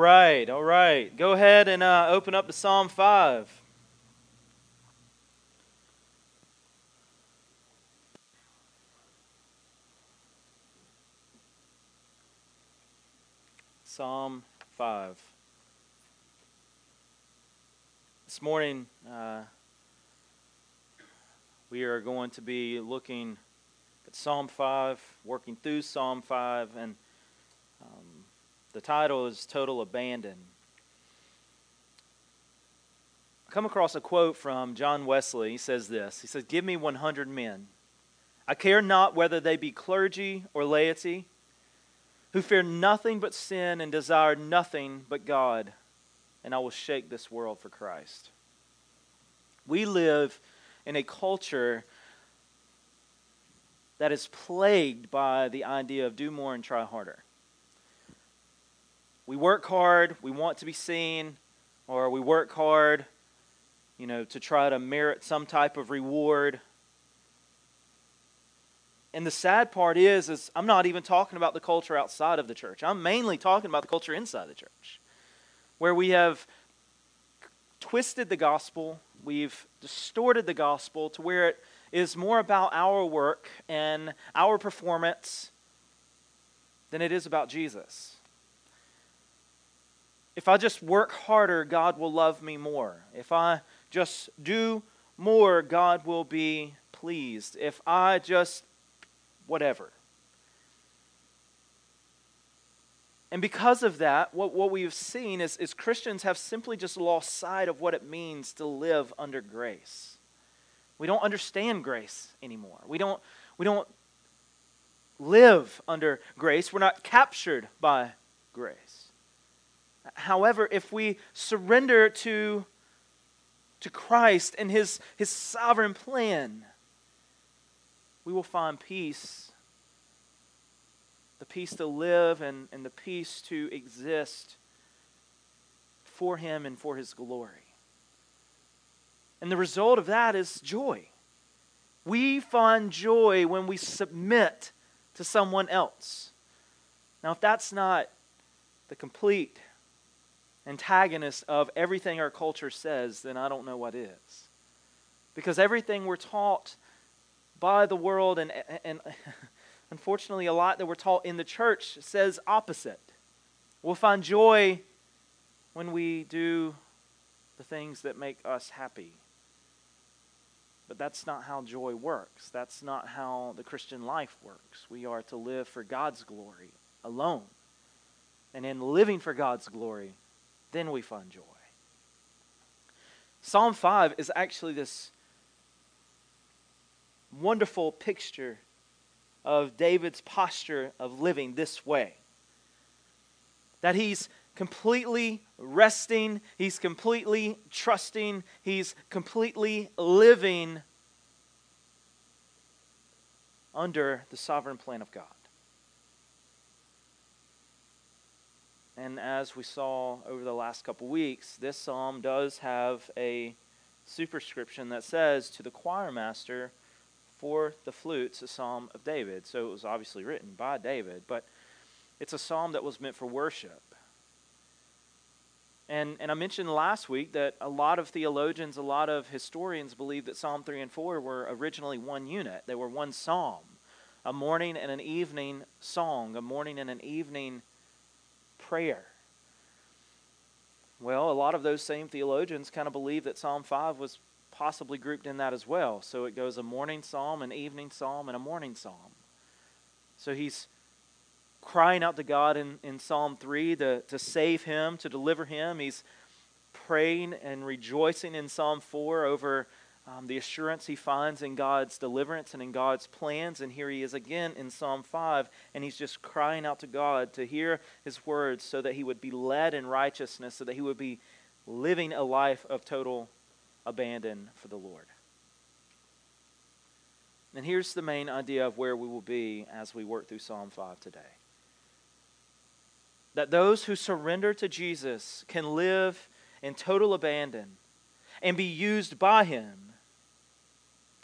right, all right. Go ahead and uh, open up to Psalm 5. Psalm 5. This morning, uh, we are going to be looking at Psalm 5, working through Psalm 5, and the title is Total Abandon. I come across a quote from John Wesley. He says this He says, Give me 100 men. I care not whether they be clergy or laity, who fear nothing but sin and desire nothing but God, and I will shake this world for Christ. We live in a culture that is plagued by the idea of do more and try harder. We work hard, we want to be seen, or we work hard, you know, to try to merit some type of reward. And the sad part is, is I'm not even talking about the culture outside of the church. I'm mainly talking about the culture inside the church, where we have twisted the gospel, we've distorted the gospel to where it is more about our work and our performance than it is about Jesus if I just work harder, God will love me more. If I just do more, God will be pleased. If I just whatever. And because of that, what, what we've seen is, is Christians have simply just lost sight of what it means to live under grace. We don't understand grace anymore. We don't, we don't live under grace. We're not captured by grace. However, if we surrender to, to Christ and his, his sovereign plan, we will find peace. The peace to live and, and the peace to exist for Him and for His glory. And the result of that is joy. We find joy when we submit to someone else. Now, if that's not the complete antagonist of everything our culture says, then I don't know what is. Because everything we're taught by the world, and, and unfortunately, a lot that we're taught in the church says opposite. We'll find joy when we do the things that make us happy. But that's not how joy works. That's not how the Christian life works. We are to live for God's glory alone. And in living for God's glory, then we find joy. Psalm 5 is actually this wonderful picture of David's posture of living this way. That he's completely resting, he's completely trusting, he's completely living under the sovereign plan of God. And as we saw over the last couple weeks, this psalm does have a superscription that says to the choir master for the flutes, a psalm of David. So it was obviously written by David, but it's a psalm that was meant for worship. And, and I mentioned last week that a lot of theologians, a lot of historians believe that Psalm 3 and 4 were originally one unit. They were one psalm, a morning and an evening song, a morning and an evening prayer. Well, a lot of those same theologians kind of believe that Psalm 5 was possibly grouped in that as well. So it goes a morning psalm, an evening psalm, and a morning psalm. So he's crying out to God in, in Psalm 3 to, to save him, to deliver him. He's praying and rejoicing in Psalm 4 over um, the assurance he finds in God's deliverance and in God's plans. And here he is again in Psalm 5, and he's just crying out to God to hear his words so that he would be led in righteousness, so that he would be living a life of total abandon for the Lord. And here's the main idea of where we will be as we work through Psalm 5 today. That those who surrender to Jesus can live in total abandon and be used by him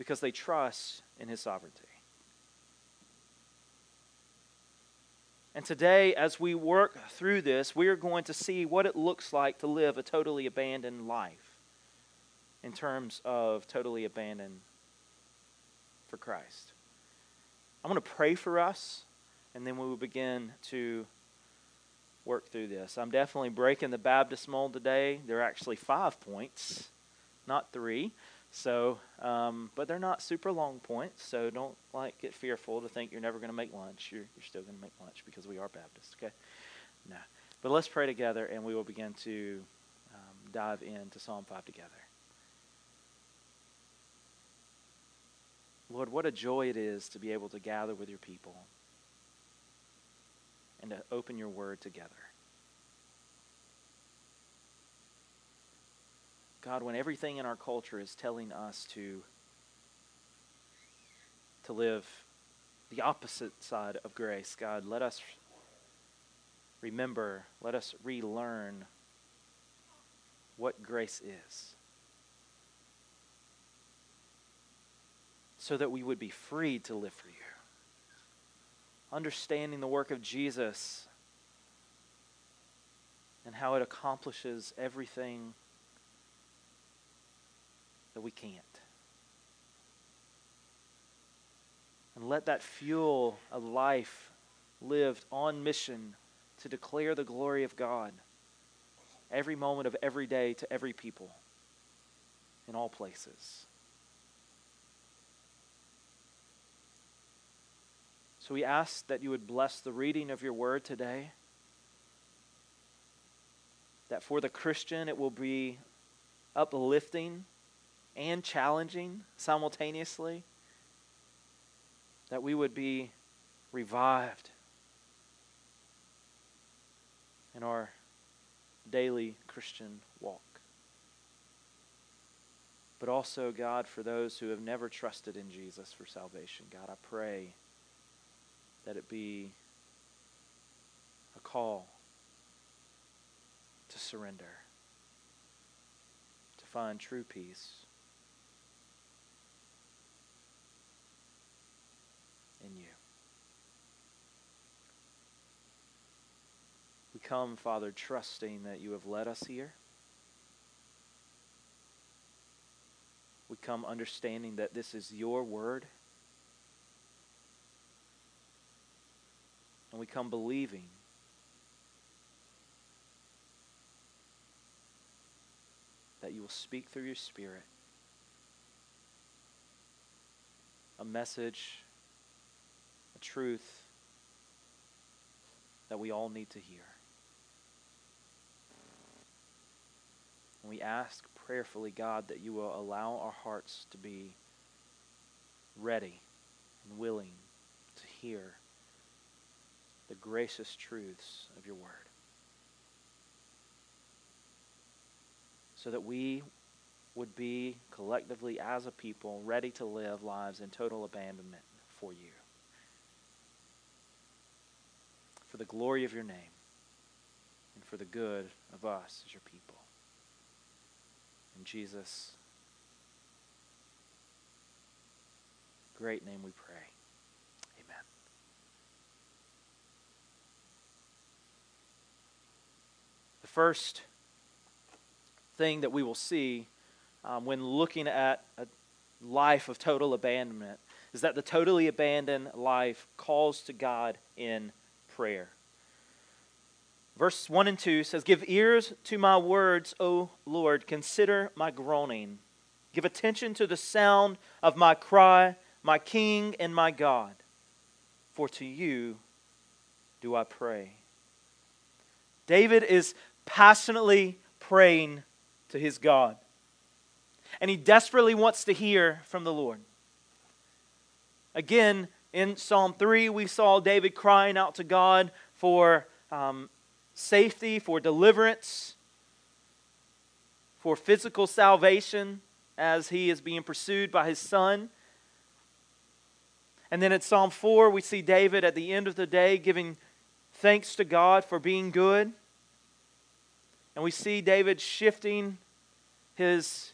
because they trust in his sovereignty. And today, as we work through this, we are going to see what it looks like to live a totally abandoned life in terms of totally abandoned for Christ. I'm going to pray for us, and then we will begin to work through this. I'm definitely breaking the Baptist mold today. There are actually five points, not three. So, um, but they're not super long points, so don't like get fearful to think you're never going to make lunch. You're, you're still going to make lunch because we are Baptists, okay? No. But let's pray together and we will begin to um, dive into Psalm 5 together. Lord, what a joy it is to be able to gather with your people and to open your word together. God, when everything in our culture is telling us to, to live the opposite side of grace, God, let us remember, let us relearn what grace is. So that we would be free to live for you. Understanding the work of Jesus and how it accomplishes everything that we can't. And let that fuel a life lived on mission to declare the glory of God every moment of every day to every people in all places. So we ask that you would bless the reading of your word today. That for the Christian it will be uplifting and challenging simultaneously, that we would be revived in our daily Christian walk. But also, God, for those who have never trusted in Jesus for salvation, God, I pray that it be a call to surrender, to find true peace in you. We come, Father, trusting that you have led us here. We come understanding that this is your word. And we come believing that you will speak through your Spirit a message a truth that we all need to hear. And we ask prayerfully, God, that you will allow our hearts to be ready and willing to hear the gracious truths of your word. So that we would be collectively as a people ready to live lives in total abandonment for you for the glory of your name and for the good of us as your people. In Jesus' great name we pray. Amen. The first thing that we will see um, when looking at a life of total abandonment is that the totally abandoned life calls to God in prayer. Verse 1 and 2 says, Give ears to my words, O Lord. Consider my groaning. Give attention to the sound of my cry, my King and my God. For to you do I pray. David is passionately praying to his God. And he desperately wants to hear from the Lord. Again, in Psalm 3, we saw David crying out to God for um, safety, for deliverance, for physical salvation as he is being pursued by his son. And then in Psalm 4, we see David at the end of the day giving thanks to God for being good. And we see David shifting his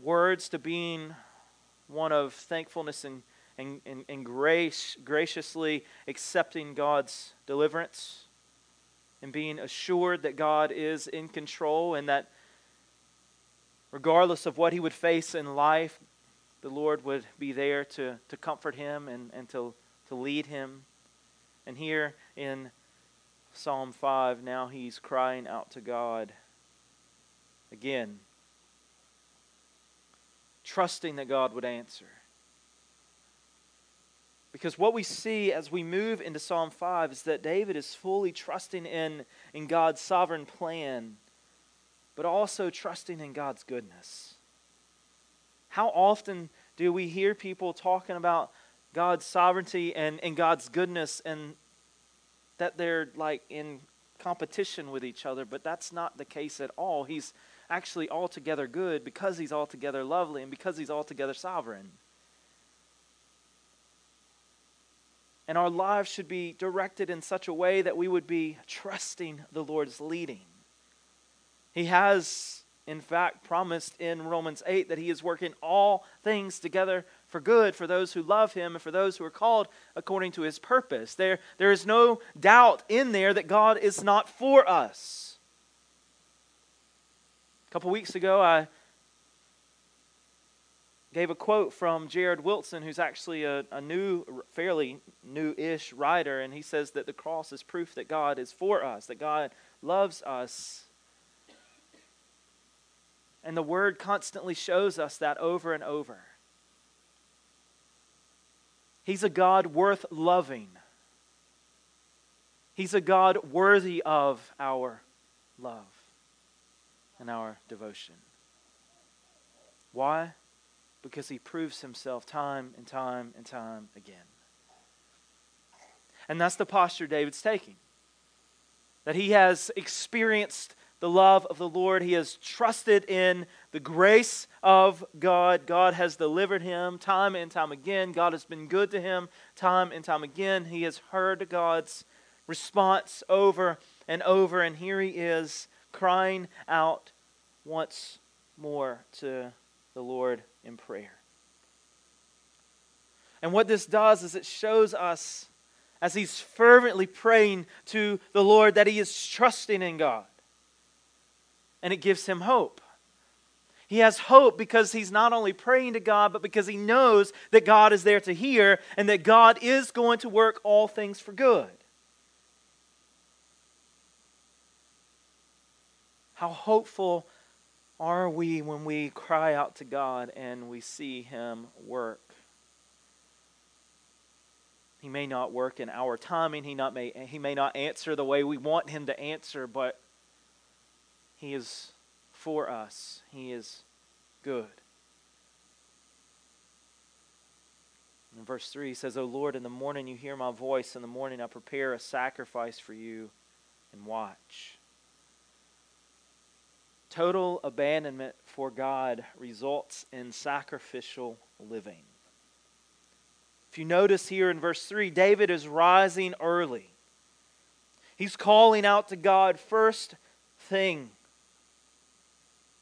words to being one of thankfulness and and, and, and grace, graciously accepting God's deliverance and being assured that God is in control and that regardless of what he would face in life, the Lord would be there to, to comfort him and, and to, to lead him. And here in Psalm 5, now he's crying out to God again, trusting that God would answer. Because what we see as we move into Psalm 5 is that David is fully trusting in, in God's sovereign plan, but also trusting in God's goodness. How often do we hear people talking about God's sovereignty and, and God's goodness and that they're like in competition with each other, but that's not the case at all. He's actually altogether good because he's altogether lovely and because he's altogether sovereign. And our lives should be directed in such a way that we would be trusting the Lord's leading. He has, in fact, promised in Romans 8 that He is working all things together for good for those who love Him and for those who are called according to His purpose. There, there is no doubt in there that God is not for us. A couple weeks ago, I gave a quote from Jared Wilson, who's actually a, a new, fairly new ish writer, and he says that the cross is proof that God is for us, that God loves us. And the word constantly shows us that over and over. He's a God worth loving. He's a God worthy of our love and our devotion. Why? Because he proves himself time and time and time again. And that's the posture David's taking. That he has experienced the love of the Lord. He has trusted in the grace of God. God has delivered him time and time again. God has been good to him time and time again. He has heard God's response over and over. And here he is crying out once more to the Lord in prayer. And what this does is it shows us, as he's fervently praying to the Lord, that he is trusting in God. And it gives him hope. He has hope because he's not only praying to God, but because he knows that God is there to hear and that God is going to work all things for good. How hopeful are we when we cry out to God and we see Him work? He may not work in our timing. He, not may, he may not answer the way we want Him to answer, but He is for us. He is good. In verse 3, he says, O Lord, in the morning you hear my voice. In the morning I prepare a sacrifice for you and watch. Total abandonment for God results in sacrificial living. If you notice here in verse 3, David is rising early. He's calling out to God first thing.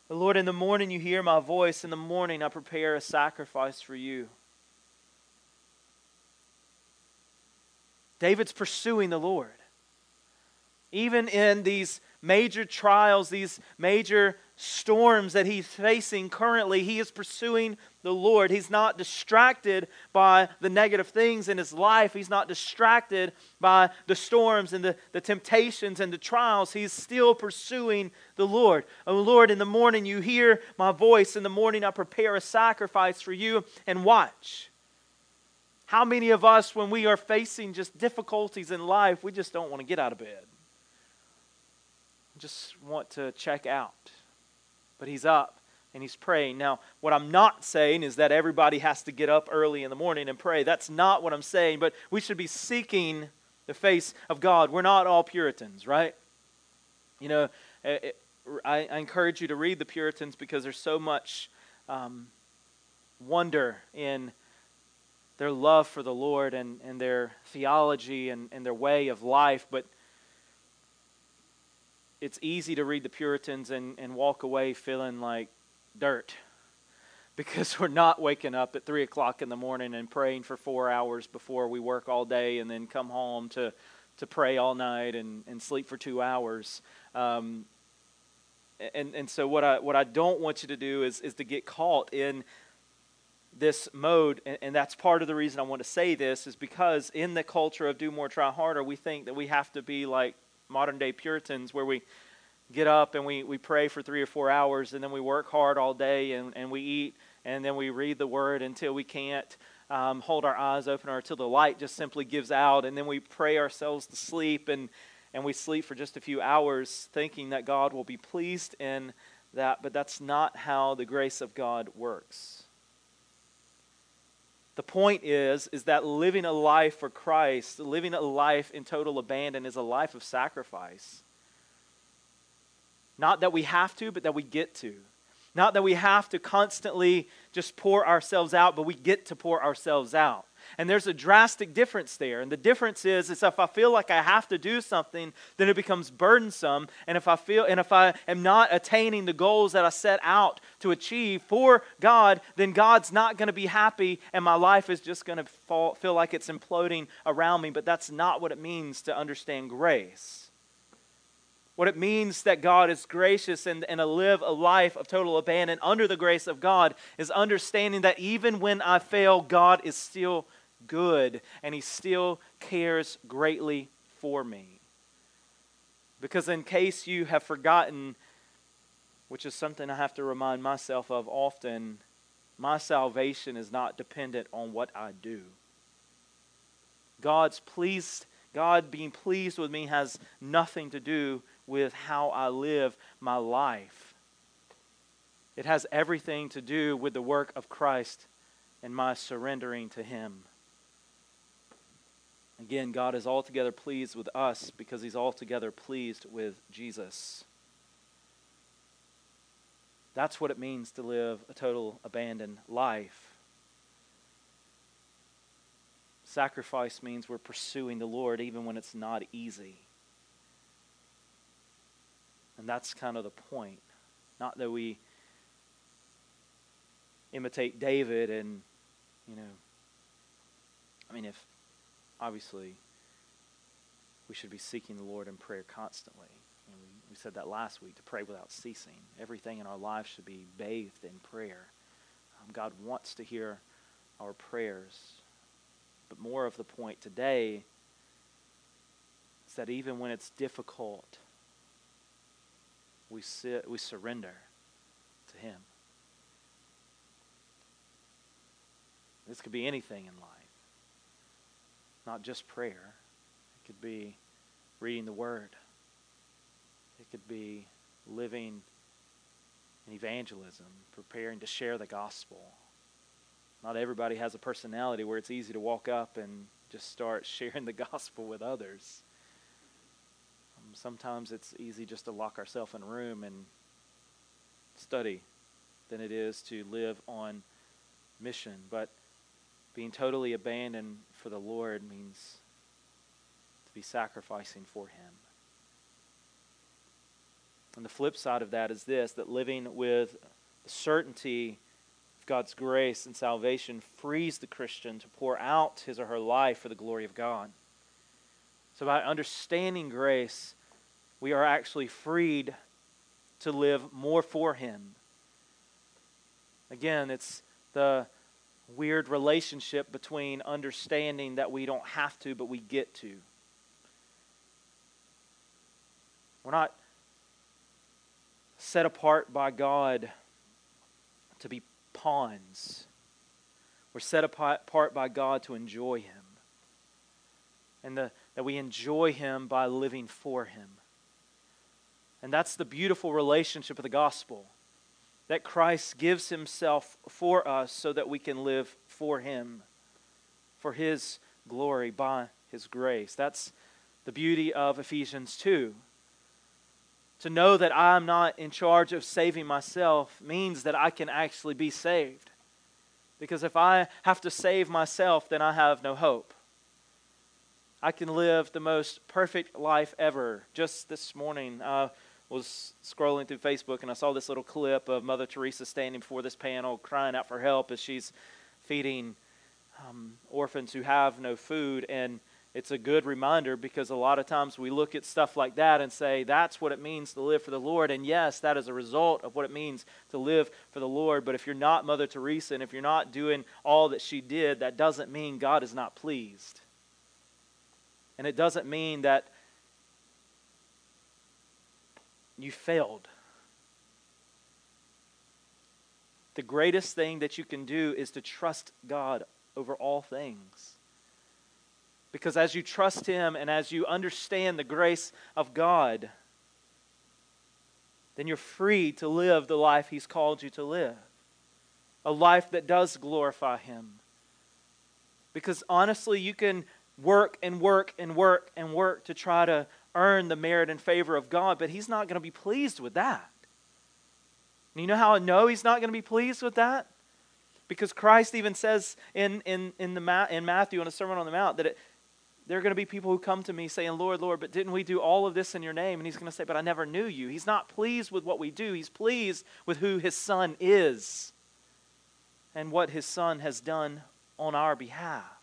The Lord, in the morning you hear my voice. In the morning I prepare a sacrifice for you. David's pursuing the Lord. Even in these major trials, these major storms that he's facing currently, he is pursuing the Lord. He's not distracted by the negative things in his life. He's not distracted by the storms and the, the temptations and the trials. He's still pursuing the Lord. Oh Lord, in the morning you hear my voice. In the morning I prepare a sacrifice for you and watch. How many of us, when we are facing just difficulties in life, we just don't want to get out of bed? Just want to check out. But he's up and he's praying. Now, what I'm not saying is that everybody has to get up early in the morning and pray. That's not what I'm saying, but we should be seeking the face of God. We're not all Puritans, right? You know, it, I, I, encourage you to read the Puritans because there's so much um, wonder in their love for the Lord and, and their theology and, and their way of life. But it's easy to read the Puritans and, and walk away feeling like dirt because we're not waking up at 3 o'clock in the morning and praying for four hours before we work all day and then come home to, to pray all night and, and sleep for two hours. Um, and, and so, what I, what I don't want you to do is, is to get caught in this mode, and, and that's part of the reason I want to say this, is because in the culture of do more, try harder, we think that we have to be like modern day Puritans where we get up and we, we pray for three or four hours and then we work hard all day and, and we eat and then we read the word until we can't um, hold our eyes open or until the light just simply gives out and then we pray ourselves to sleep and, and we sleep for just a few hours thinking that God will be pleased in that, but that's not how the grace of God works. The point is, is that living a life for Christ, living a life in total abandon is a life of sacrifice. Not that we have to, but that we get to. Not that we have to constantly just pour ourselves out, but we get to pour ourselves out. And there's a drastic difference there. And the difference is, is if I feel like I have to do something, then it becomes burdensome. And if I feel and if I am not attaining the goals that I set out to achieve for God, then God's not going to be happy and my life is just going to feel like it's imploding around me. But that's not what it means to understand grace what it means that God is gracious and, and to live a life of total abandon under the grace of God is understanding that even when I fail, God is still good and He still cares greatly for me. Because, in case you have forgotten, which is something I have to remind myself of often, my salvation is not dependent on what I do. God's pleased, God being pleased with me has nothing to do with how I live my life. It has everything to do with the work of Christ and my surrendering to Him. Again, God is altogether pleased with us because He's altogether pleased with Jesus. That's what it means to live a total abandoned life. Sacrifice means we're pursuing the Lord even when it's not easy. And that's kind of the point. Not that we imitate David and, you know, I mean, if obviously we should be seeking the Lord in prayer constantly. we, we said that last week to pray without ceasing. Everything in our life should be bathed in prayer. Um, God wants to hear our prayers. But more of the point today is that even when it's difficult, we, we surrender to Him. This could be anything in life, not just prayer. It could be reading the Word, it could be living in evangelism, preparing to share the gospel. Not everybody has a personality where it's easy to walk up and just start sharing the gospel with others um, sometimes it's easy just to lock ourselves in a room and study than it is to live on mission. But being totally abandoned for the Lord means to be sacrificing for Him. And the flip side of that is this that living with the certainty of God's grace and salvation frees the Christian to pour out his or her life for the glory of God. So, by understanding grace, we are actually freed to live more for Him. Again, it's the weird relationship between understanding that we don't have to, but we get to. We're not set apart by God to be pawns. We're set apart by God to enjoy Him. And the, that we enjoy Him by living for Him. And that's the beautiful relationship of the gospel that Christ gives himself for us so that we can live for him, for his glory by his grace. That's the beauty of Ephesians 2. To know that I'm not in charge of saving myself means that I can actually be saved. Because if I have to save myself, then I have no hope. I can live the most perfect life ever. Just this morning, uh, was scrolling through Facebook and I saw this little clip of Mother Teresa standing before this panel crying out for help as she's feeding um, orphans who have no food. And it's a good reminder because a lot of times we look at stuff like that and say, that's what it means to live for the Lord. And yes, that is a result of what it means to live for the Lord. But if you're not Mother Teresa and if you're not doing all that she did, that doesn't mean God is not pleased. And it doesn't mean that you failed. The greatest thing that you can do is to trust God over all things. Because as you trust Him and as you understand the grace of God, then you're free to live the life He's called you to live. A life that does glorify Him. Because honestly, you can work and work and work and work to try to earn the merit and favor of God, but He's not going to be pleased with that. And you know how I know He's not going to be pleased with that? Because Christ even says in, in, in, the, in Matthew in a Sermon on the Mount that it, there are going to be people who come to me saying, Lord, Lord, but didn't we do all of this in your name? And he's going to say, But I never knew you. He's not pleased with what we do, he's pleased with who his son is and what his son has done on our behalf.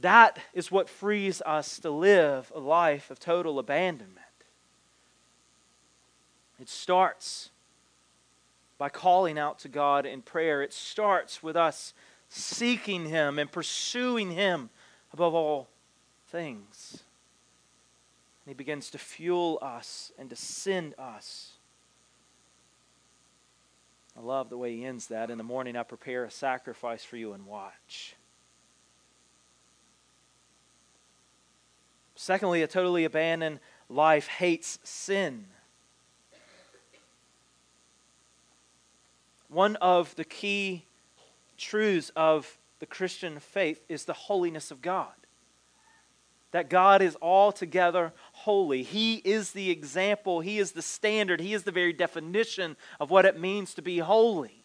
That is what frees us to live a life of total abandonment. It starts by calling out to God in prayer. It starts with us seeking Him and pursuing Him above all things. And He begins to fuel us and to send us. I love the way He ends that. In the morning, I prepare a sacrifice for you and watch. Secondly, a totally abandoned life hates sin. One of the key truths of the Christian faith is the holiness of God. That God is altogether holy. He is the example, He is the standard, He is the very definition of what it means to be holy.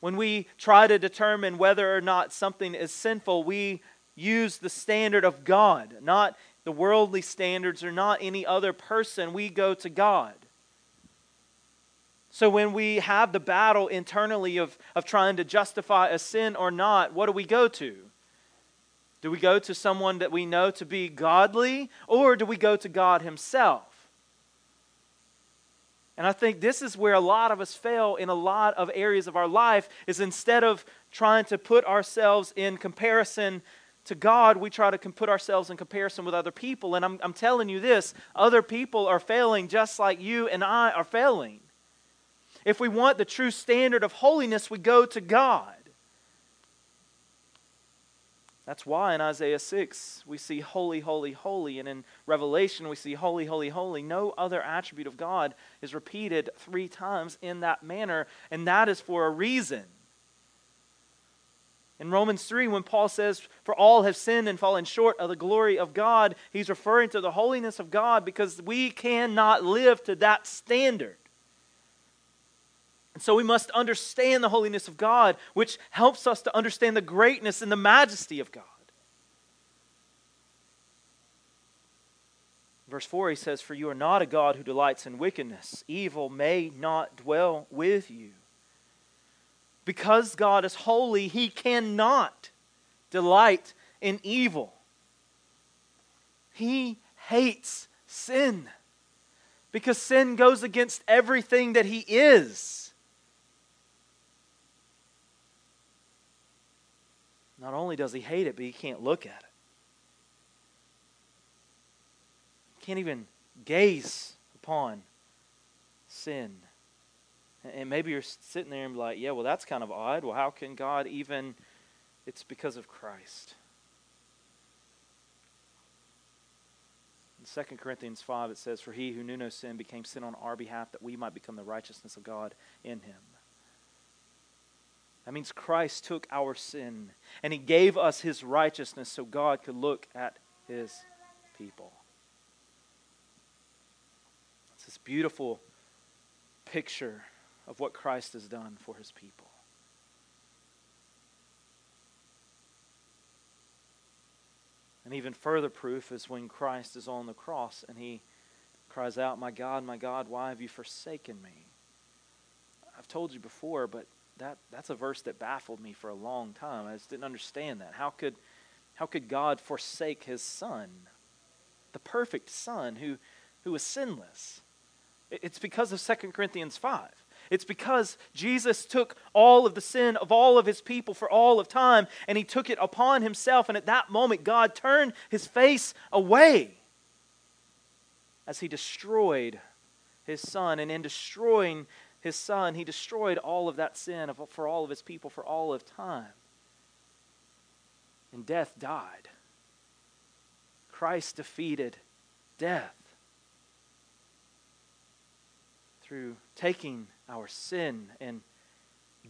When we try to determine whether or not something is sinful, we use the standard of God, not the worldly standards or not any other person. We go to God. So when we have the battle internally of, of trying to justify a sin or not, what do we go to? Do we go to someone that we know to be godly, or do we go to God Himself? And I think this is where a lot of us fail in a lot of areas of our life is instead of trying to put ourselves in comparison to God, we try to put ourselves in comparison with other people. And I'm, I'm telling you this other people are failing just like you and I are failing. If we want the true standard of holiness, we go to God. That's why in Isaiah 6 we see holy, holy, holy. And in Revelation we see holy, holy, holy. No other attribute of God is repeated three times in that manner. And that is for a reason. In Romans 3, when Paul says, For all have sinned and fallen short of the glory of God, he's referring to the holiness of God because we cannot live to that standard. And so we must understand the holiness of God, which helps us to understand the greatness and the majesty of God. Verse 4, he says, For you are not a God who delights in wickedness. Evil may not dwell with you because God is holy, he cannot delight in evil. He hates sin because sin goes against everything that he is. Not only does he hate it, but he can't look at it. He can't even gaze upon sin. And maybe you're sitting there and be like, yeah, well, that's kind of odd. Well, how can God even? It's because of Christ. In 2 Corinthians 5, it says, For he who knew no sin became sin on our behalf that we might become the righteousness of God in him. That means Christ took our sin and he gave us his righteousness so God could look at his people. It's this beautiful picture of what Christ has done for his people. And even further proof is when Christ is on the cross and he cries out, My God, my God, why have you forsaken me? I've told you before, but that, that's a verse that baffled me for a long time. I just didn't understand that. How could, how could God forsake his son, the perfect son who, who was sinless? It's because of 2 Corinthians 5. It's because Jesus took all of the sin of all of his people for all of time and he took it upon himself. And at that moment, God turned his face away as he destroyed his son. And in destroying his son, he destroyed all of that sin for all of his people for all of time. And death died. Christ defeated death through taking our sin and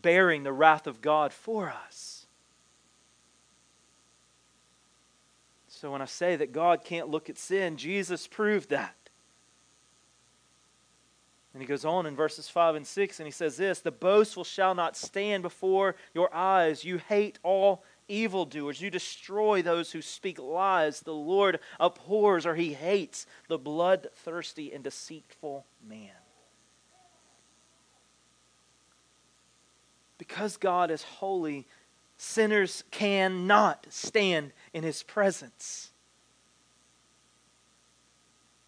bearing the wrath of God for us. So when I say that God can't look at sin, Jesus proved that. And he goes on in verses 5 and 6, and he says this The boastful shall not stand before your eyes. You hate all evildoers. You destroy those who speak lies. The Lord abhors or he hates the bloodthirsty and deceitful man. Because God is holy, sinners cannot stand in his presence.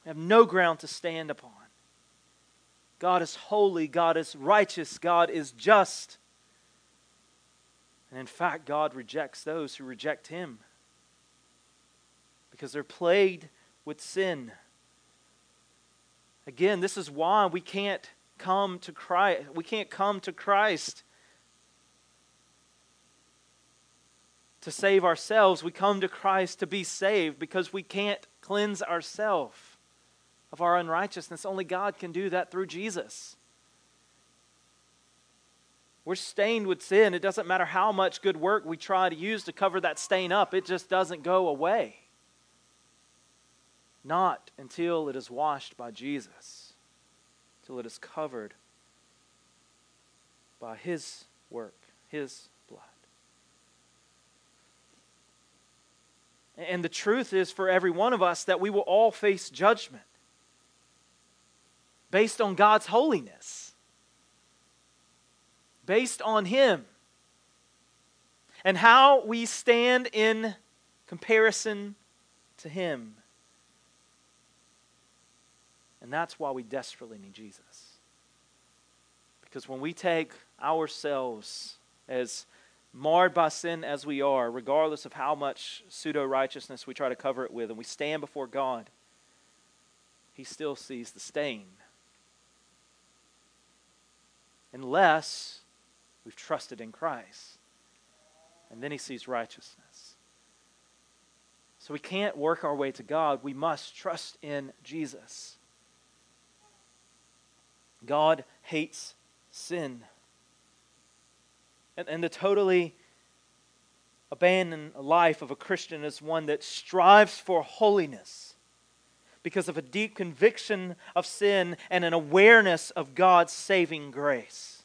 They have no ground to stand upon. God is holy, God is righteous, God is just. And in fact, God rejects those who reject him because they're plagued with sin. Again, this is why we can't come to Christ. We can't come to Christ to save ourselves. We come to Christ to be saved because we can't cleanse ourselves of our unrighteousness. Only God can do that through Jesus. We're stained with sin. It doesn't matter how much good work we try to use to cover that stain up, it just doesn't go away. Not until it is washed by Jesus, till it is covered by His work, His And the truth is for every one of us that we will all face judgment based on God's holiness, based on Him, and how we stand in comparison to Him. And that's why we desperately need Jesus. Because when we take ourselves as marred by sin as we are, regardless of how much pseudo righteousness we try to cover it with, and we stand before God, He still sees the stain. Unless we've trusted in Christ. And then He sees righteousness. So we can't work our way to God. We must trust in Jesus. God hates sin. And, and the totally abandoned life of a Christian is one that strives for holiness because of a deep conviction of sin and an awareness of God's saving grace.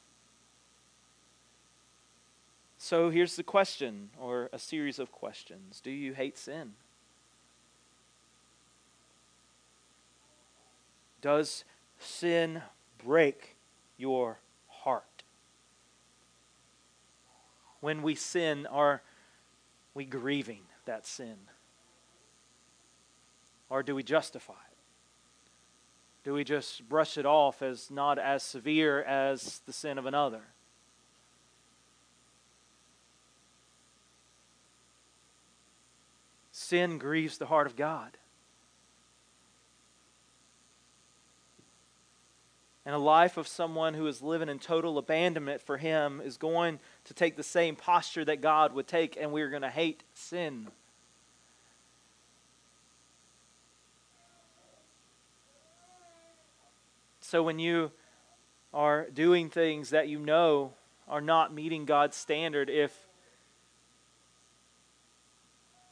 So here's the question, or a series of questions Do you hate sin? Does sin break your when we sin, are we grieving that sin? Or do we justify it? Do we just brush it off as not as severe as the sin of another? Sin grieves the heart of God. And a life of someone who is living in total abandonment for Him is going to take the same posture that God would take, and we're going to hate sin. So when you are doing things that you know are not meeting God's standard, if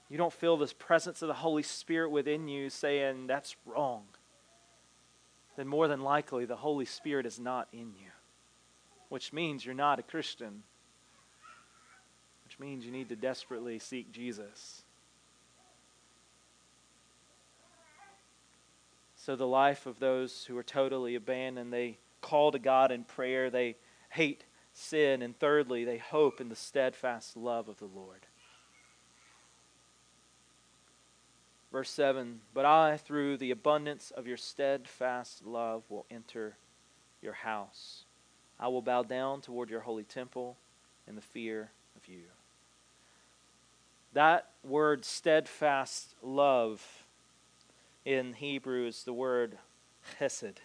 you don't feel this presence of the Holy Spirit within you saying, that's wrong then more than likely the Holy Spirit is not in you, which means you're not a Christian, which means you need to desperately seek Jesus. So, the life of those who are totally abandoned, they call to God in prayer, they hate sin, and thirdly, they hope in the steadfast love of the Lord. Verse 7 But I, through the abundance of your steadfast love, will enter your house. I will bow down toward your holy temple in the fear of you. That word, steadfast love, in Hebrew is the word chesed.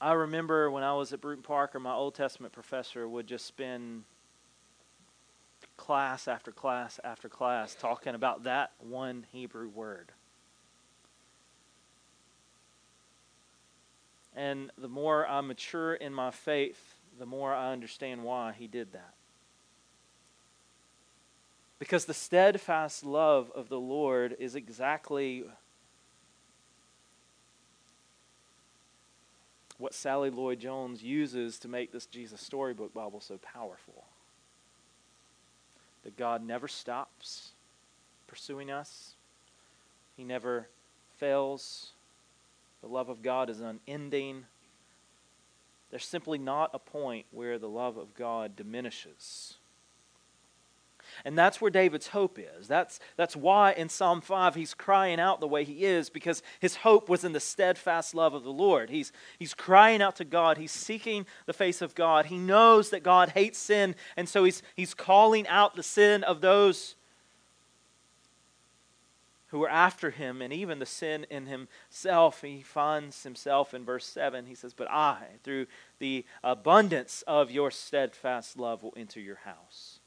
I remember when I was at Brewton Parker, my Old Testament professor would just spend class after class after class talking about that one Hebrew word. And the more I mature in my faith, the more I understand why he did that. Because the steadfast love of the Lord is exactly what Sally Lloyd Jones uses to make this Jesus Storybook Bible so powerful. That God never stops pursuing us, He never fails. The love of God is unending. There's simply not a point where the love of God diminishes. And that's where David's hope is. That's, that's why in Psalm 5 he's crying out the way he is, because his hope was in the steadfast love of the Lord. He's, he's crying out to God. He's seeking the face of God. He knows that God hates sin, and so he's, he's calling out the sin of those who are after him, and even the sin in himself. He finds himself in verse 7. He says, But I, through the abundance of your steadfast love, will enter your house.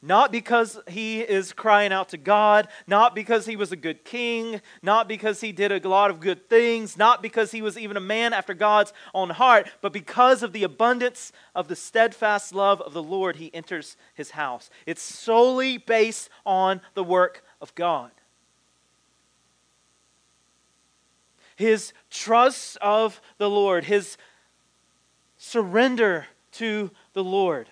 Not because he is crying out to God, not because he was a good king, not because he did a lot of good things, not because he was even a man after God's own heart, but because of the abundance of the steadfast love of the Lord, he enters his house. It's solely based on the work of God. His trust of the Lord, his surrender to the Lord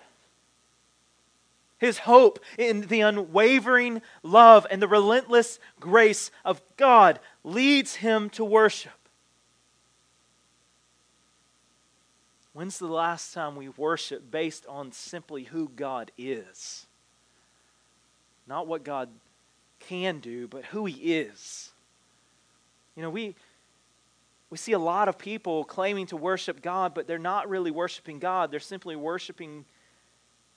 his hope in the unwavering love and the relentless grace of God leads him to worship. When's the last time we worship based on simply who God is? Not what God can do, but who He is. You know, we, we see a lot of people claiming to worship God, but they're not really worshiping God. They're simply worshiping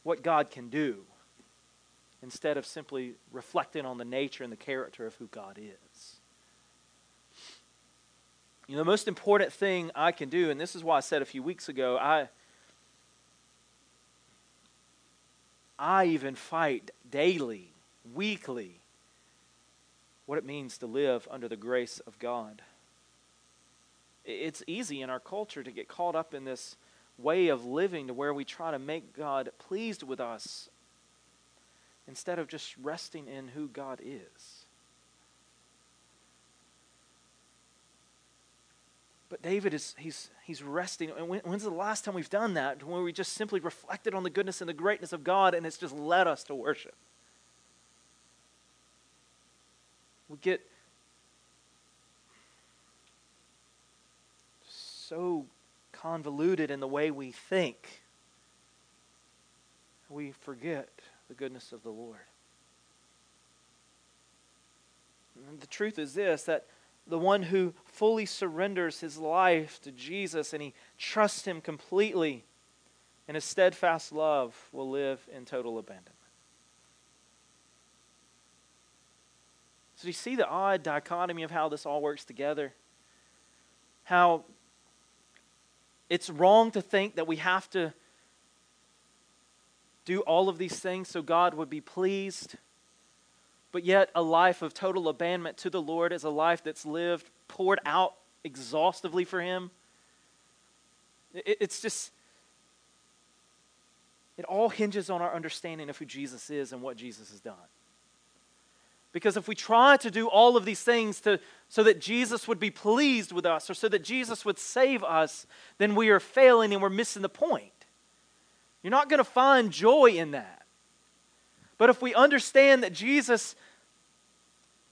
what God can do instead of simply reflecting on the nature and the character of who God is. You know, the most important thing I can do, and this is why I said a few weeks ago, I I even fight daily, weekly, what it means to live under the grace of God. It's easy in our culture to get caught up in this way of living to where we try to make God pleased with us instead of just resting in who God is. But David is he's he's resting. And when, when's the last time we've done that? When we just simply reflected on the goodness and the greatness of God and it's just led us to worship. We get so convoluted in the way we think. We forget the goodness of the Lord. And the truth is this that the one who fully surrenders his life to Jesus and he trusts him completely in his steadfast love will live in total abandonment. So, you see the odd dichotomy of how this all works together? How it's wrong to think that we have to do all of these things so God would be pleased. But yet, a life of total abandonment to the Lord is a life that's lived, poured out exhaustively for Him. It's just, it all hinges on our understanding of who Jesus is and what Jesus has done. Because if we try to do all of these things to, so that Jesus would be pleased with us or so that Jesus would save us, then we are failing and we're missing the point. You're not going to find joy in that. But if we understand that Jesus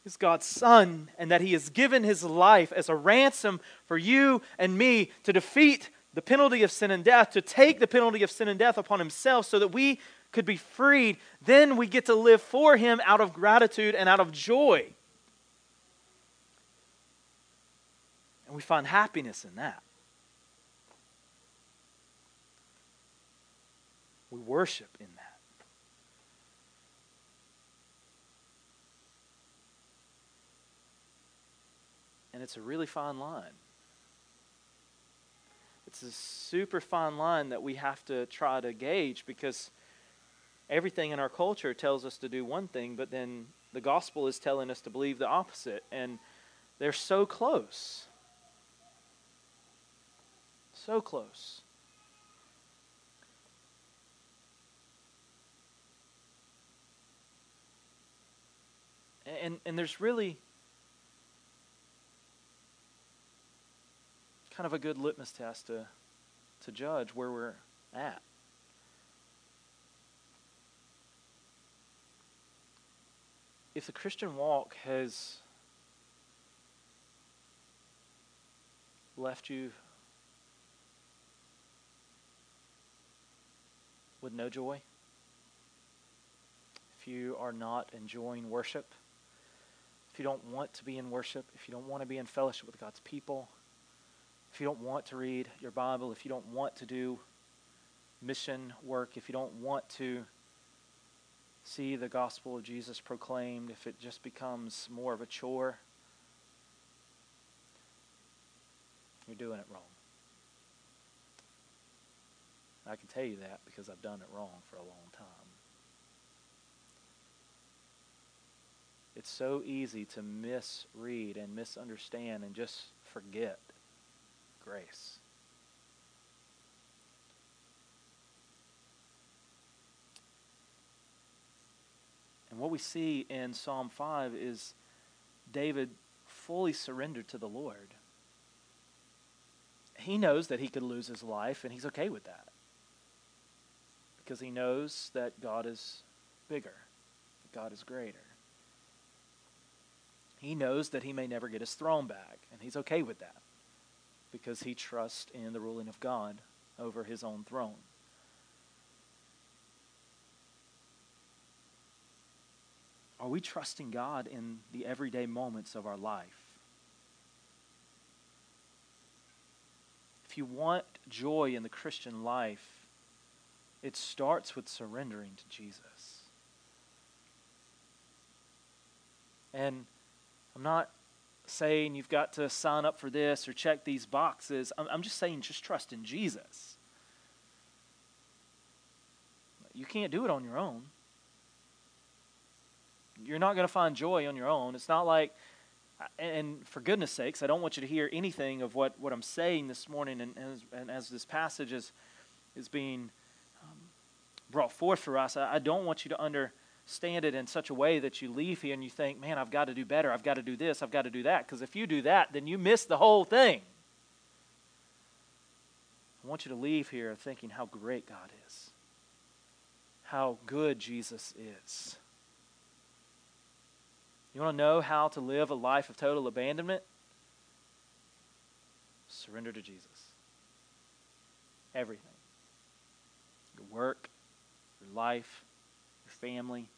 is God's Son and that He has given His life as a ransom for you and me to defeat the penalty of sin and death, to take the penalty of sin and death upon Himself so that we could be freed, then we get to live for Him out of gratitude and out of joy. And we find happiness in that. We worship in that. And it's a really fine line. It's a super fine line that we have to try to gauge because everything in our culture tells us to do one thing, but then the gospel is telling us to believe the opposite. And they're so close. So close. And, and there's really kind of a good litmus test to, to judge where we're at. If the Christian walk has left you with no joy, if you are not enjoying worship, if you don't want to be in worship, if you don't want to be in fellowship with God's people, if you don't want to read your Bible, if you don't want to do mission work, if you don't want to see the gospel of Jesus proclaimed, if it just becomes more of a chore, you're doing it wrong. I can tell you that because I've done it wrong for a long time. It's so easy to misread and misunderstand and just forget grace. And what we see in Psalm 5 is David fully surrendered to the Lord. He knows that he could lose his life, and he's okay with that. Because he knows that God is bigger, God is greater. He knows that he may never get his throne back, and he's okay with that because he trusts in the ruling of God over his own throne. Are we trusting God in the everyday moments of our life? If you want joy in the Christian life, it starts with surrendering to Jesus. And I'm not saying you've got to sign up for this or check these boxes. I'm, I'm just saying just trust in Jesus. You can't do it on your own. You're not going to find joy on your own. It's not like, and for goodness sakes, I don't want you to hear anything of what, what I'm saying this morning and, and, as, and as this passage is, is being um, brought forth for us. I, I don't want you to under stand it in such a way that you leave here and you think, man, I've got to do better. I've got to do this. I've got to do that. Because if you do that, then you miss the whole thing. I want you to leave here thinking how great God is, how good Jesus is. You want to know how to live a life of total abandonment? Surrender to Jesus. Everything your work, your life, your family,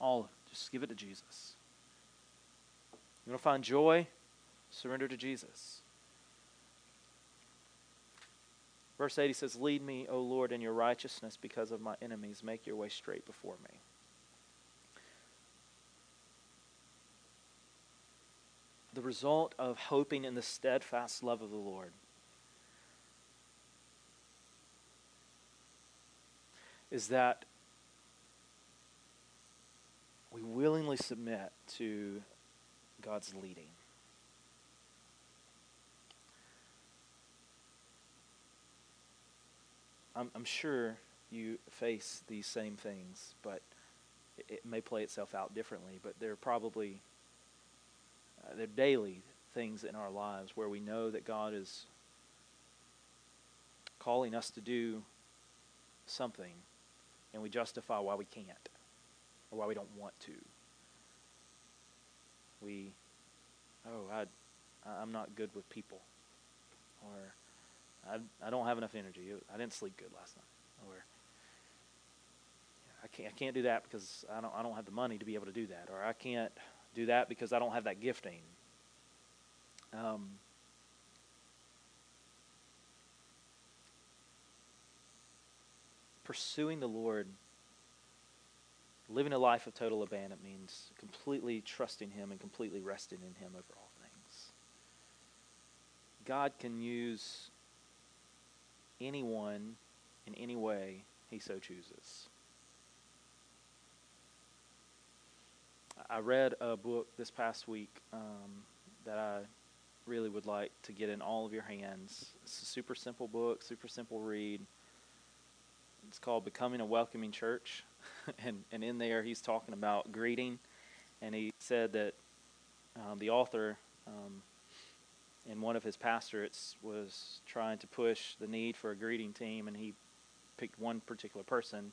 all. Just give it to Jesus. You want to find joy? Surrender to Jesus. Verse 80 says, Lead me, O Lord, in your righteousness because of my enemies. Make your way straight before me. The result of hoping in the steadfast love of the Lord is that we willingly submit to God's leading. I'm, I'm sure you face these same things, but it, it may play itself out differently. But they're probably uh, they're daily things in our lives where we know that God is calling us to do something, and we justify why we can't. Or why we don't want to. We, oh, I, I'm not good with people, or I, I don't have enough energy. I didn't sleep good last night, or I can't, I can't do that because I don't, I don't have the money to be able to do that, or I can't do that because I don't have that gifting. Um, pursuing the Lord, living a life of total abandon means completely trusting Him and completely resting in Him over all things. God can use anyone in any way He so chooses. I read a book this past week um, that I really would like to get in all of your hands. It's a super simple book, super simple read. It's called Becoming a Welcoming Church. and, and in there, he's talking about greeting. And he said that um, the author um, in one of his pastorates was trying to push the need for a greeting team, and he picked one particular person,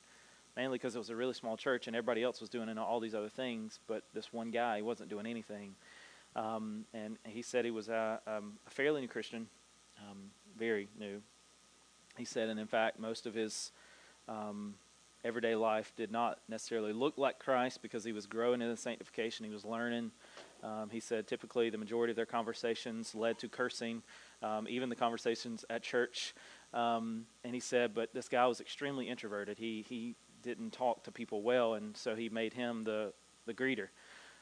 mainly because it was a really small church and everybody else was doing all these other things, but this one guy he wasn't doing anything. Um, and he said he was a, um, a fairly new Christian, um, very new. He said, and in fact, most of his um, everyday life did not necessarily look like Christ because he was growing in the sanctification. He was learning. Um, he said typically the majority of their conversations led to cursing, um, even the conversations at church. Um, and he said, but this guy was extremely introverted. He he didn't talk to people well, and so he made him the the greeter.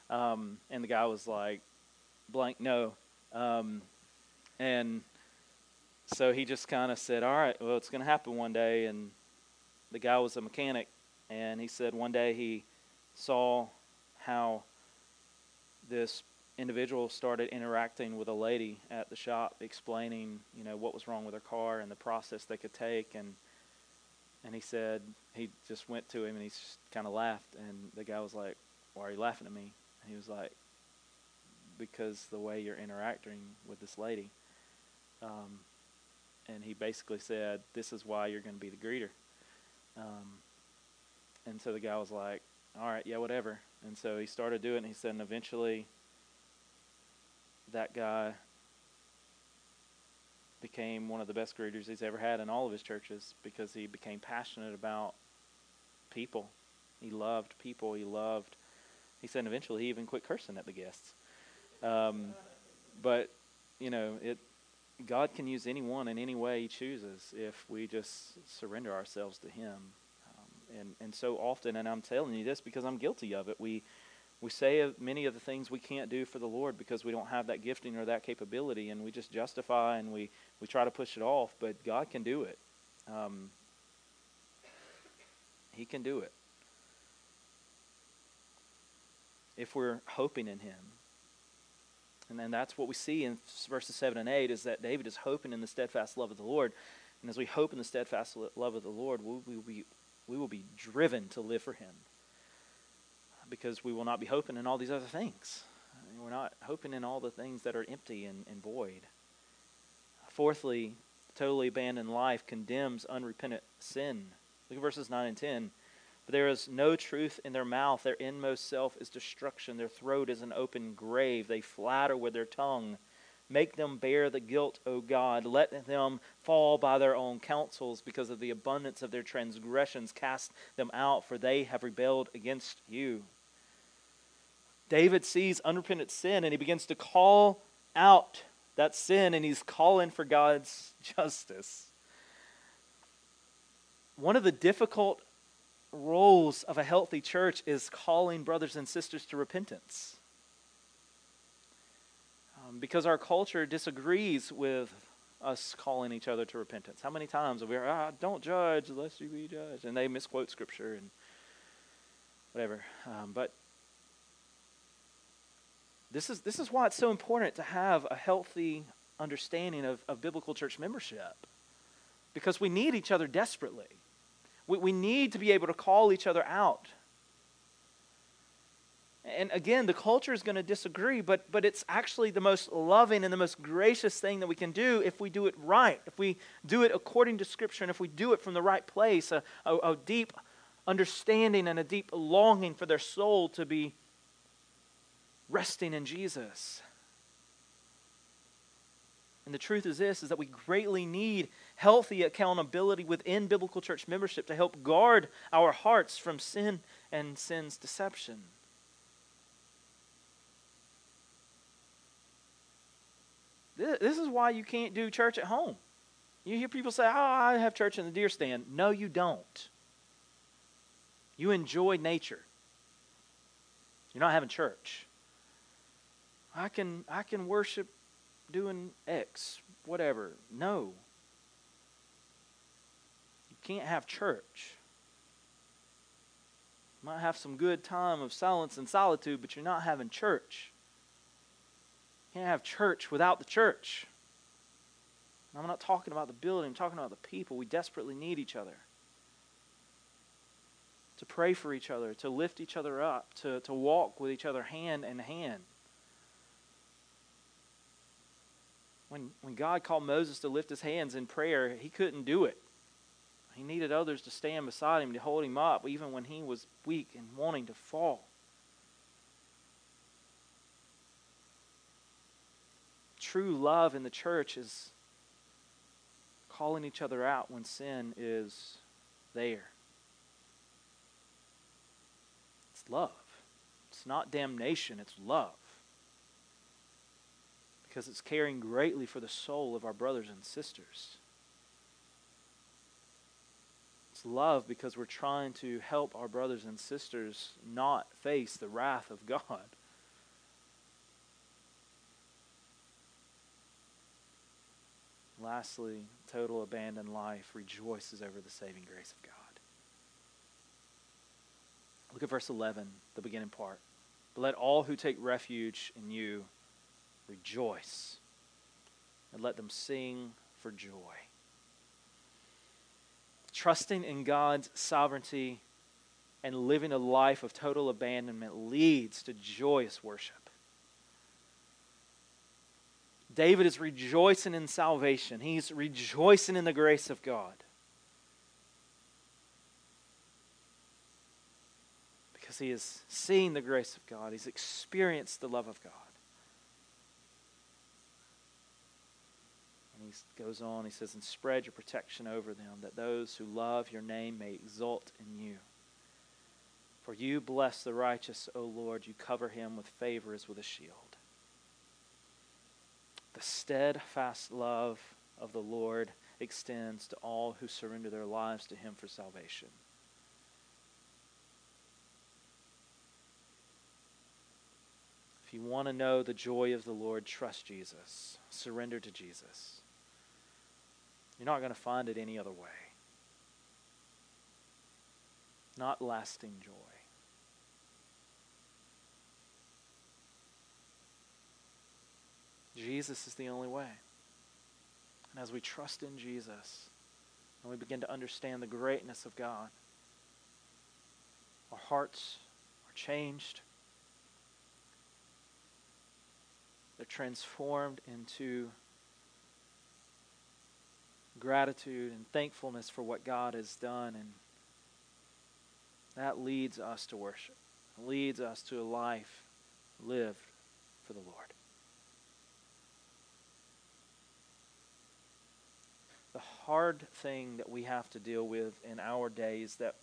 Um, and the guy was like, blank no. Um, and so he just kind of said, all right, well, it's going to happen one day. And the guy was a mechanic, and he said one day he saw how this individual started interacting with a lady at the shop, explaining, you know, what was wrong with her car and the process they could take, and and he said he just went to him and he kind of laughed, and the guy was like, "Why are you laughing at me?" And he was like, "Because the way you're interacting with this lady." Um, and he basically said, "This is why you're going to be the greeter." Um, and so the guy was like, all right, yeah, whatever. And so he started doing it, and he said, and eventually that guy became one of the best greeters he's ever had in all of his churches because he became passionate about people. He loved people. He loved, he said and eventually he even quit cursing at the guests. Um, but, you know, it, God can use anyone in any way He chooses if we just surrender ourselves to Him. Um, and and so often, and I'm telling you this because I'm guilty of it. We we say many of the things we can't do for the Lord because we don't have that gifting or that capability, and we just justify and we we try to push it off. But God can do it. Um, he can do it if we're hoping in Him and then that's what we see in verses 7 and 8 is that David is hoping in the steadfast love of the Lord. And as we hope in the steadfast love of the Lord, we will be, we will be driven to live for Him. Because we will not be hoping in all these other things. We're not hoping in all the things that are empty and, and void. Fourthly, totally abandoned life condemns unrepentant sin. Look at verses 9 and 10. But there is no truth in their mouth. Their inmost self is destruction. Their throat is an open grave. They flatter with their tongue. Make them bear the guilt, O God. Let them fall by their own counsels because of the abundance of their transgressions. Cast them out, for they have rebelled against you. David sees unrepentant sin and he begins to call out that sin and he's calling for God's justice. One of the difficult roles of a healthy church is calling brothers and sisters to repentance. Um, because our culture disagrees with us calling each other to repentance. How many times have we ah, don't judge lest you be judged? And they misquote scripture and whatever. Um, but this is, this is why it's so important to have a healthy understanding of, of biblical church membership. Because we need each other desperately. We, we need to be able to call each other out. And again, the culture is going to disagree, but, but it's actually the most loving and the most gracious thing that we can do if we do it right, if we do it according to Scripture, and if we do it from the right place, a, a, a deep understanding and a deep longing for their soul to be resting in Jesus. And the truth is this is that we greatly need healthy accountability within biblical church membership to help guard our hearts from sin and sin's deception. This is why you can't do church at home. You hear people say, Oh, I have church in the deer stand. No, you don't. You enjoy nature. You're not having church. I can I can worship doing X, whatever. No. You can't have church. You might have some good time of silence and solitude, but you're not having church. You can't have church without the church. I'm not talking about the building, I'm talking about the people. We desperately need each other. To pray for each other, to lift each other up, to, to walk with each other hand in hand. When, when God called Moses to lift his hands in prayer, he couldn't do it. He needed others to stand beside him to hold him up, even when he was weak and wanting to fall. True love in the church is calling each other out when sin is there. It's love. It's not damnation, it's love. Because it's caring greatly for the soul of our brothers and sisters. It's love because we're trying to help our brothers and sisters not face the wrath of God. Lastly, total abandoned life rejoices over the saving grace of God. Look at verse 11, the beginning part. But let all who take refuge in you rejoice, and let them sing for joy. Trusting in God's sovereignty and living a life of total abandonment leads to joyous worship. David is rejoicing in salvation, he's rejoicing in the grace of God. Because he has seen the grace of God, he's experienced the love of God. He goes on, he says, And spread your protection over them, that those who love your name may exult in you. For you bless the righteous, O Lord. You cover him with favor as with a shield. The steadfast love of the Lord extends to all who surrender their lives to Him for salvation. If you want to know the joy of the Lord, trust Jesus. Surrender to Jesus. You're not going to find it any other way. Not lasting joy. Jesus is the only way. And as we trust in Jesus and we begin to understand the greatness of God, our hearts are changed. They're transformed into gratitude and thankfulness for what God has done. And that leads us to worship, leads us to a life lived for the Lord. the hard thing that we have to deal with in our day is that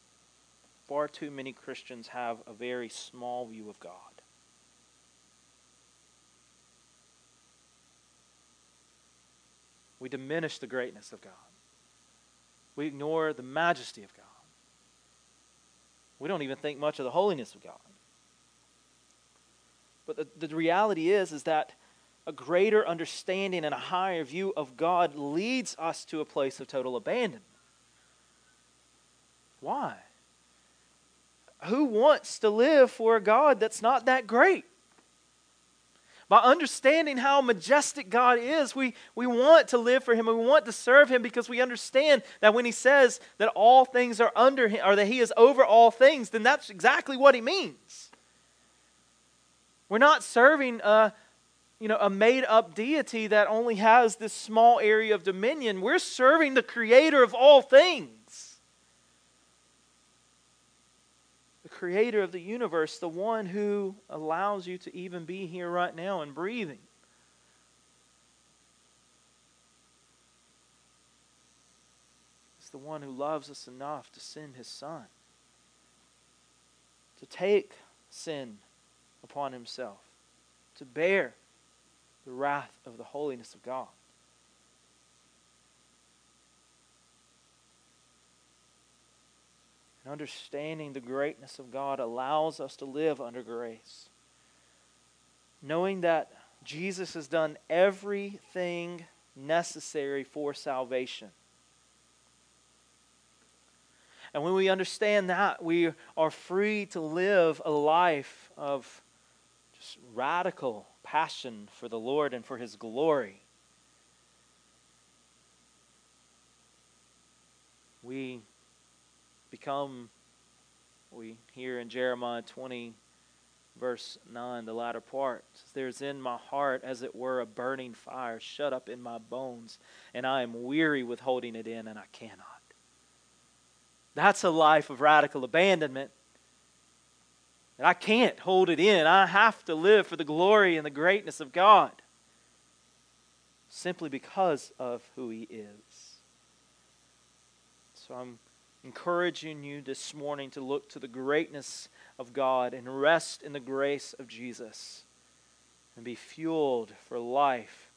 far too many Christians have a very small view of God. We diminish the greatness of God. We ignore the majesty of God. We don't even think much of the holiness of God. But the, the reality is, is that a greater understanding and a higher view of God leads us to a place of total abandonment. Why? Who wants to live for a God that's not that great? By understanding how majestic God is, we, we want to live for Him and we want to serve Him because we understand that when He says that all things are under Him or that He is over all things, then that's exactly what He means. We're not serving a, you know, a made up deity that only has this small area of dominion. We're serving the creator of all things. Creator of the universe, the one who allows you to even be here right now and breathing. Is the one who loves us enough to send his son to take sin upon himself, to bear the wrath of the holiness of God. Understanding the greatness of God allows us to live under grace. Knowing that Jesus has done everything necessary for salvation. And when we understand that, we are free to live a life of just radical passion for the Lord and for His glory. We become, we hear in Jeremiah 20, verse 9, the latter part. There's in my heart, as it were, a burning fire shut up in my bones, and I am weary with holding it in, and I cannot. That's a life of radical abandonment. And I can't hold it in. I have to live for the glory and the greatness of God simply because of who He is. So I'm encouraging you this morning to look to the greatness of God and rest in the grace of Jesus and be fueled for life,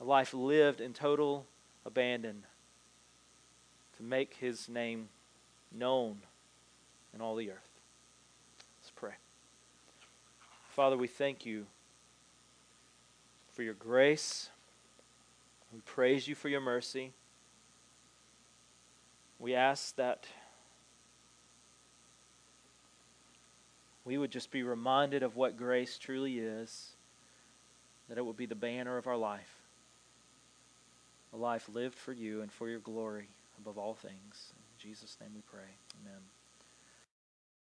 a life lived in total abandon to make his name known in all the earth. Let's pray. Father, we thank you for your grace. We praise you for your mercy. We ask that we would just be reminded of what grace truly is, that it would be the banner of our life, a life lived for you and for your glory above all things. In Jesus' name we pray. Amen.